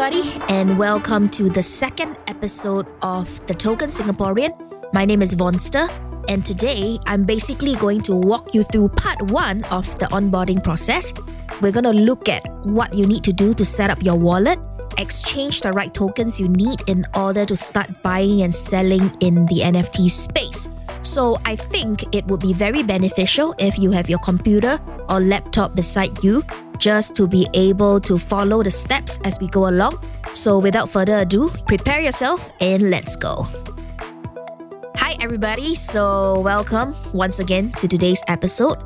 everybody, and welcome to the second episode of The Token Singaporean. My name is Vnstr, and today I'm basically going to walk you through part one of the onboarding process. We're going to look at what you need to do to set up your wallet, exchange the right tokens you need in order to start buying and selling in the NFT space. So, I think it would be very beneficial if you have your computer or laptop beside you just to be able to follow the steps as we go along. So, without further ado, prepare yourself and let's go. Hi, everybody. So, welcome once again to today's episode.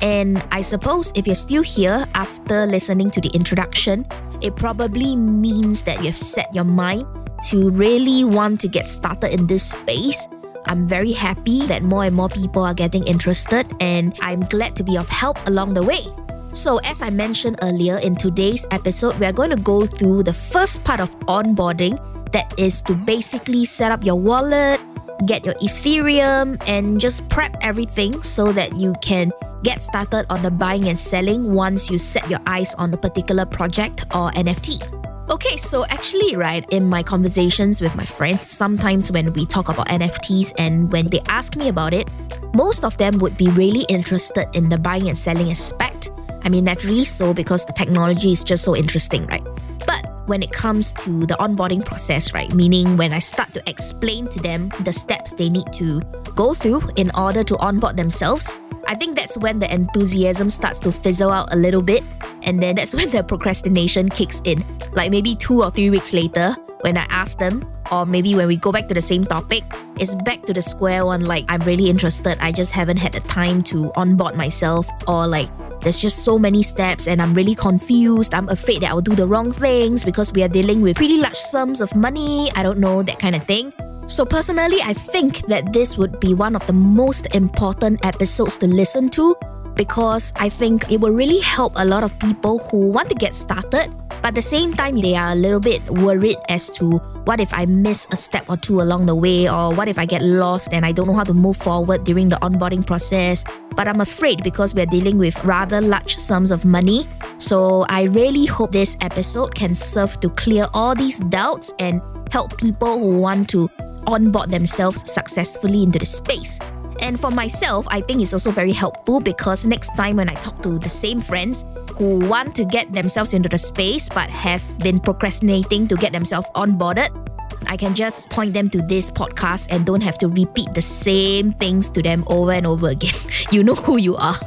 And I suppose if you're still here after listening to the introduction, it probably means that you've set your mind to really want to get started in this space. I'm very happy that more and more people are getting interested, and I'm glad to be of help along the way. So, as I mentioned earlier in today's episode, we are going to go through the first part of onboarding that is to basically set up your wallet, get your Ethereum, and just prep everything so that you can get started on the buying and selling once you set your eyes on a particular project or NFT. Okay, so actually, right, in my conversations with my friends, sometimes when we talk about NFTs and when they ask me about it, most of them would be really interested in the buying and selling aspect. I mean, naturally so because the technology is just so interesting, right? But when it comes to the onboarding process, right, meaning when I start to explain to them the steps they need to go through in order to onboard themselves, I think that's when the enthusiasm starts to fizzle out a little bit, and then that's when the procrastination kicks in. Like maybe two or three weeks later, when I ask them, or maybe when we go back to the same topic, it's back to the square one. Like, I'm really interested, I just haven't had the time to onboard myself, or like, there's just so many steps and I'm really confused. I'm afraid that I'll do the wrong things because we are dealing with pretty large sums of money. I don't know, that kind of thing. So, personally, I think that this would be one of the most important episodes to listen to because I think it will really help a lot of people who want to get started, but at the same time, they are a little bit worried as to what if I miss a step or two along the way, or what if I get lost and I don't know how to move forward during the onboarding process. But I'm afraid because we're dealing with rather large sums of money. So I really hope this episode can serve to clear all these doubts and help people who want to onboard themselves successfully into the space. And for myself, I think it's also very helpful because next time when I talk to the same friends who want to get themselves into the space but have been procrastinating to get themselves onboarded, I can just point them to this podcast and don't have to repeat the same things to them over and over again. you know who you are.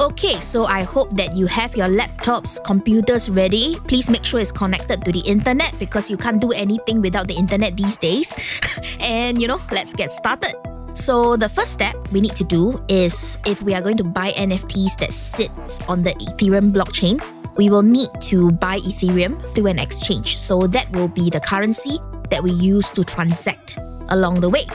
Okay, so I hope that you have your laptops, computers ready. Please make sure it's connected to the internet because you can't do anything without the internet these days. and you know, let's get started. So the first step we need to do is if we are going to buy NFTs that sits on the Ethereum blockchain, we will need to buy Ethereum through an exchange. So that will be the currency that we use to transact along the way.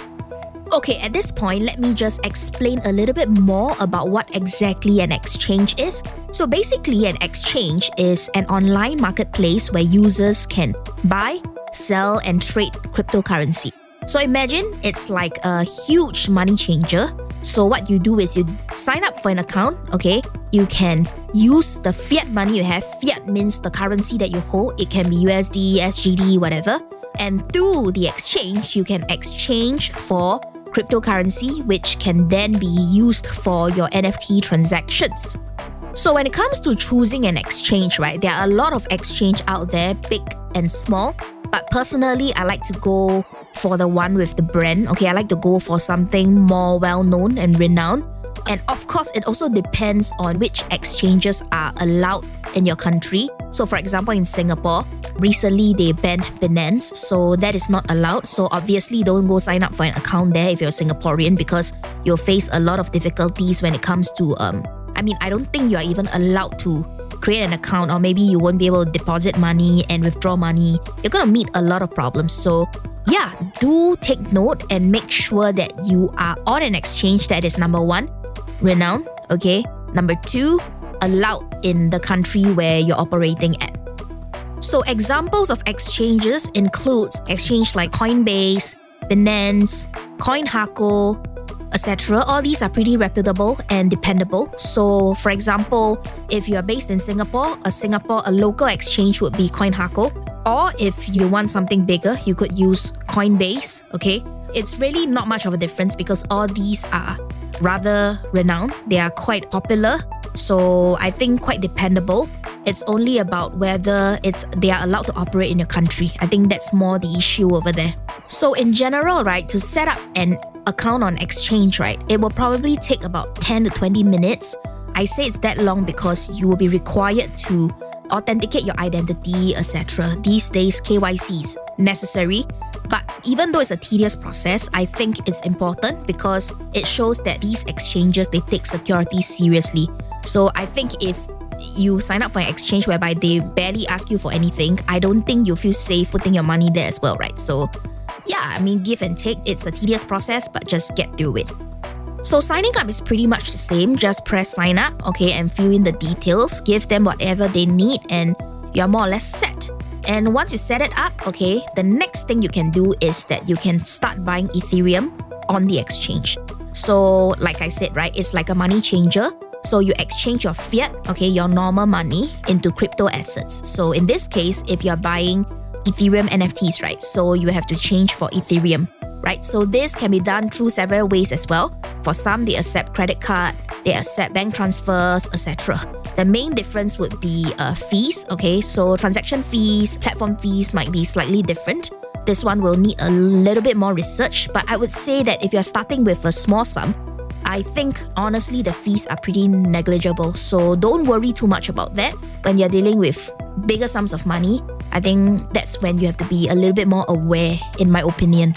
Okay, at this point, let me just explain a little bit more about what exactly an exchange is. So, basically, an exchange is an online marketplace where users can buy, sell, and trade cryptocurrency. So imagine it's like a huge money changer. So what you do is you sign up for an account, okay? You can use the fiat money you have. Fiat means the currency that you hold. It can be USD, SGD, whatever. And through the exchange, you can exchange for cryptocurrency, which can then be used for your NFT transactions. So when it comes to choosing an exchange, right, there are a lot of exchange out there, big and small. But personally, I like to go for the one with the brand. Okay, I like to go for something more well known and renowned. And of course, it also depends on which exchanges are allowed in your country. So, for example, in Singapore, recently they banned Binance, so that is not allowed. So, obviously, don't go sign up for an account there if you're Singaporean because you'll face a lot of difficulties when it comes to, um, I mean, I don't think you are even allowed to create an account, or maybe you won't be able to deposit money and withdraw money. You're gonna meet a lot of problems. So, yeah, do take note and make sure that you are on an exchange that is number one, renowned, okay? Number two, allowed in the country where you're operating at. So examples of exchanges includes exchange like Coinbase, Binance, CoinHako, etc. All these are pretty reputable and dependable. So, for example, if you are based in Singapore, a Singapore a local exchange would be CoinHako. Or if you want something bigger, you could use Coinbase, okay? It's really not much of a difference because all these are rather renowned. They are quite popular, so I think quite dependable. It's only about whether it's they are allowed to operate in your country. I think that's more the issue over there. So in general, right, to set up an account on exchange, right, it will probably take about 10 to 20 minutes. I say it's that long because you will be required to authenticate your identity, etc. These days, KYC is necessary. But even though it's a tedious process, I think it's important because it shows that these exchanges they take security seriously. So I think if you sign up for an exchange whereby they barely ask you for anything, I don't think you feel safe putting your money there as well, right? So yeah, I mean give and take, it's a tedious process, but just get through it. So signing up is pretty much the same. Just press sign up, okay, and fill in the details, give them whatever they need, and you're more or less set. And once you set it up, okay, the next thing you can do is that you can start buying Ethereum on the exchange. So, like I said, right, it's like a money changer. So you exchange your fiat, okay, your normal money into crypto assets. So in this case, if you're buying Ethereum NFTs, right, so you have to change for Ethereum right? So this can be done through several ways as well. For some, they accept credit card, they accept bank transfers, etc. The main difference would be uh, fees. Okay, so transaction fees, platform fees might be slightly different. This one will need a little bit more research, but I would say that if you're starting with a small sum, I think honestly the fees are pretty negligible. So don't worry too much about that when you're dealing with bigger sums of money. I think that's when you have to be a little bit more aware, in my opinion.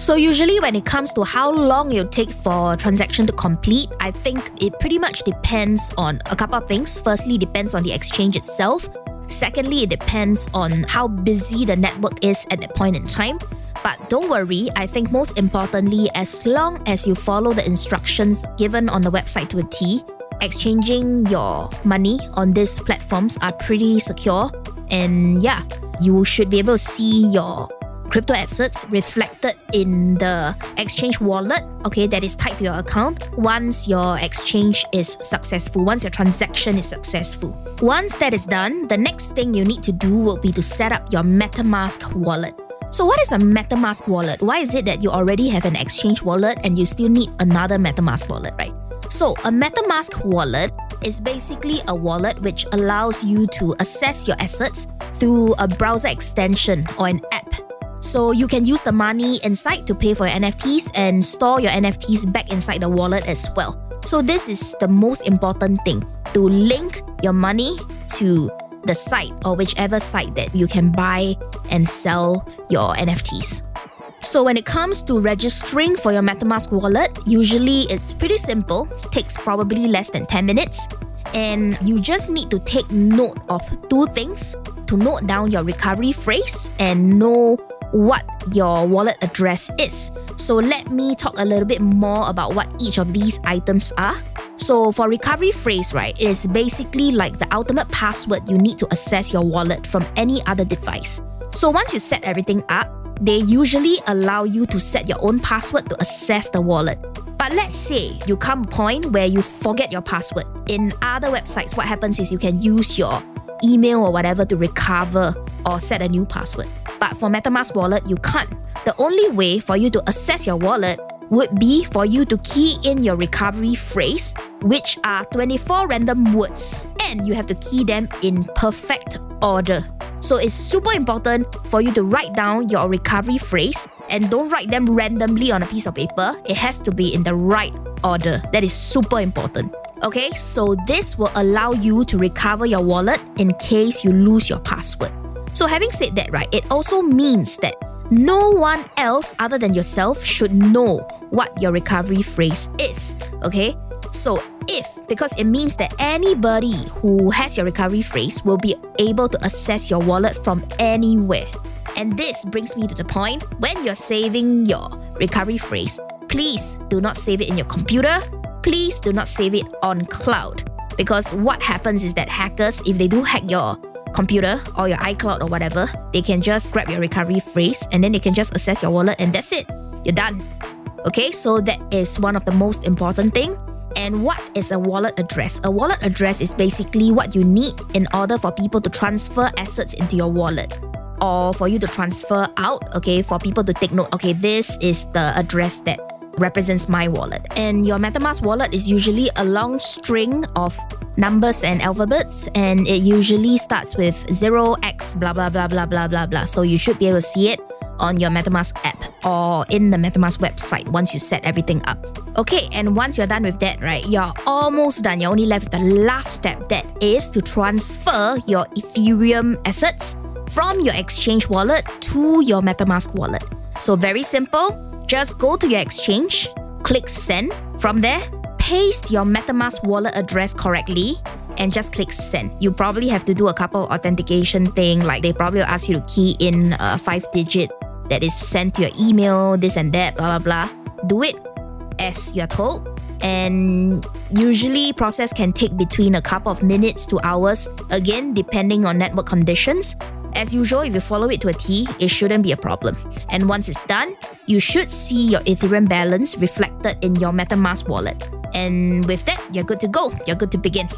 So usually when it comes to how long it will take for a transaction to complete, I think it pretty much depends on a couple of things. Firstly, depends on the exchange itself. Secondly, it depends on how busy the network is at that point in time. But don't worry, I think most importantly, as long as you follow the instructions given on the website to a T, exchanging your money on these platforms are pretty secure. And yeah, you should be able to see your crypto assets reflected in the exchange wallet, okay, that is tied to your account once your exchange is successful, once your transaction is successful. Once that is done, the next thing you need to do will be to set up your MetaMask wallet. So, what is a MetaMask wallet? Why is it that you already have an exchange wallet and you still need another MetaMask wallet, right? So, a MetaMask wallet is basically a wallet which allows you to access your assets through a browser extension or an app so you can use the money inside to pay for your NFTs and store your NFTs back inside the wallet as well. So this is the most important thing to link your money to the site or whichever site that you can buy and sell your NFTs. So when it comes to registering for your MetaMask wallet, usually it's pretty simple, takes probably less than 10 minutes, and you just need to take note of two things to note down your recovery phrase and know what your wallet address is. So let me talk a little bit more about what each of these items are. So for recovery phrase, right, it is basically like the ultimate password you need to access your wallet from any other device. So once you set everything up, they usually allow you to set your own password to access the wallet. But let's say you come a point where you forget your password. In other websites, what happens is you can use your email or whatever to recover or set a new password. But for MetaMask wallet, you can't. The only way for you to access your wallet would be for you to key in your recovery phrase, which are 24 random words, and you have to key them in perfect order. So it's super important for you to write down your recovery phrase and don't write them randomly on a piece of paper. It has to be in the right order. That is super important. Okay, so this will allow you to recover your wallet in case you lose your password. So, having said that, right, it also means that no one else other than yourself should know what your recovery phrase is. Okay, so if, because it means that anybody who has your recovery phrase will be able to access your wallet from anywhere. And this brings me to the point when you're saving your recovery phrase, please do not save it in your computer please do not save it on cloud because what happens is that hackers, if they do hack your computer or your iCloud or whatever, they can just grab your recovery phrase and then they can just access your wallet and that's it. You're done. Okay, so that is one of the most important thing. And what is a wallet address? A wallet address is basically what you need in order for people to transfer assets into your wallet. or for you to transfer out, okay, for people to take note, okay, this is the address that represents my wallet. And your MetaMask wallet is usually a long string of numbers and alphabets, and it usually starts with 0x blah blah blah blah blah blah blah. So you should be able to see it on your MetaMask app or in the MetaMask website once you set everything up. Okay, and once you're done with that, right, you're almost done. You're only left with the last step that is to transfer your Ethereum assets from your exchange wallet to your MetaMask wallet. So, very simple just go to your exchange, click send. From there, paste your MetaMask wallet address correctly and just click send. You probably have to do a couple authentication thing, like they probably ask you to key in a five digit that is sent to your email, this and that, blah blah blah. Do it as you're told. And usually process can take between a couple of minutes to hours, again depending on network conditions. As usual, if you follow it to a T, it shouldn't be a problem. And once it's done, you should see your Ethereum balance reflected in your MetaMask wallet. And with that, you're good to go. You're good to begin.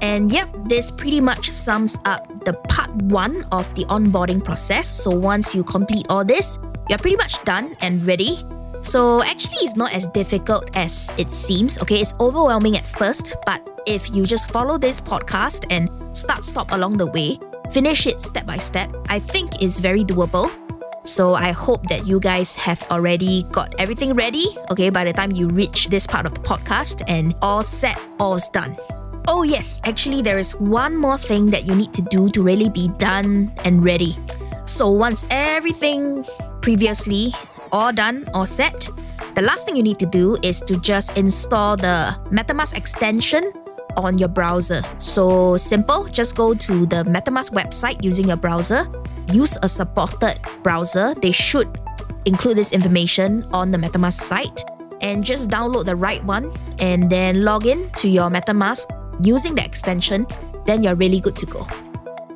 And yep, this pretty much sums up the part one of the onboarding process. So once you complete all this, you're pretty much done and ready. So actually, it's not as difficult as it seems. Okay, it's overwhelming at first, but if you just follow this podcast and start stop along the way, finish it by step, I think is very doable. So I hope that you guys have already got everything ready, okay, by the time you reach this part of the podcast and all set, all's done. Oh, yes, actually, there is one more thing that you need to do to really be done and ready. So once everything previously all done or set, the last thing you need to do is to just install the MetaMask extension on your browser. So simple, just go to the MetaMask website using your browser. Use a supported browser. They should include this information on the MetaMask site and just download the right one and then log in to your MetaMask using the extension. Then you're really good to go.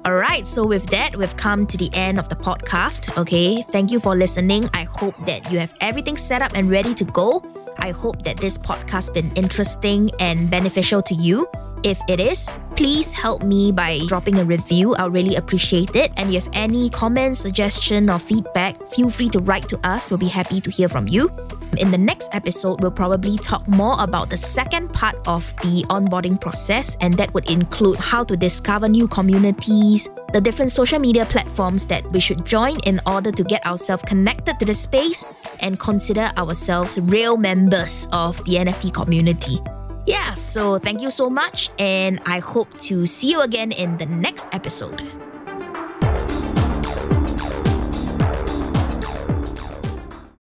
All right, so with that, we've come to the end of the podcast. Okay, thank you for listening. I hope that you have everything set up and ready to go. I hope that this podcast been interesting and beneficial to you. If it is, please help me by dropping a review. I'll really appreciate it. And if you have any comments, suggestion, or feedback, feel free to write to us. We'll be happy to hear from you. In the next episode, we'll probably talk more about the second part of the onboarding process, and that would include how to discover new communities, the different social media platforms that we should join in order to get ourselves connected to the space and consider ourselves real members of the NFT community. Yeah, so thank you so much, and I hope to see you again in the next episode.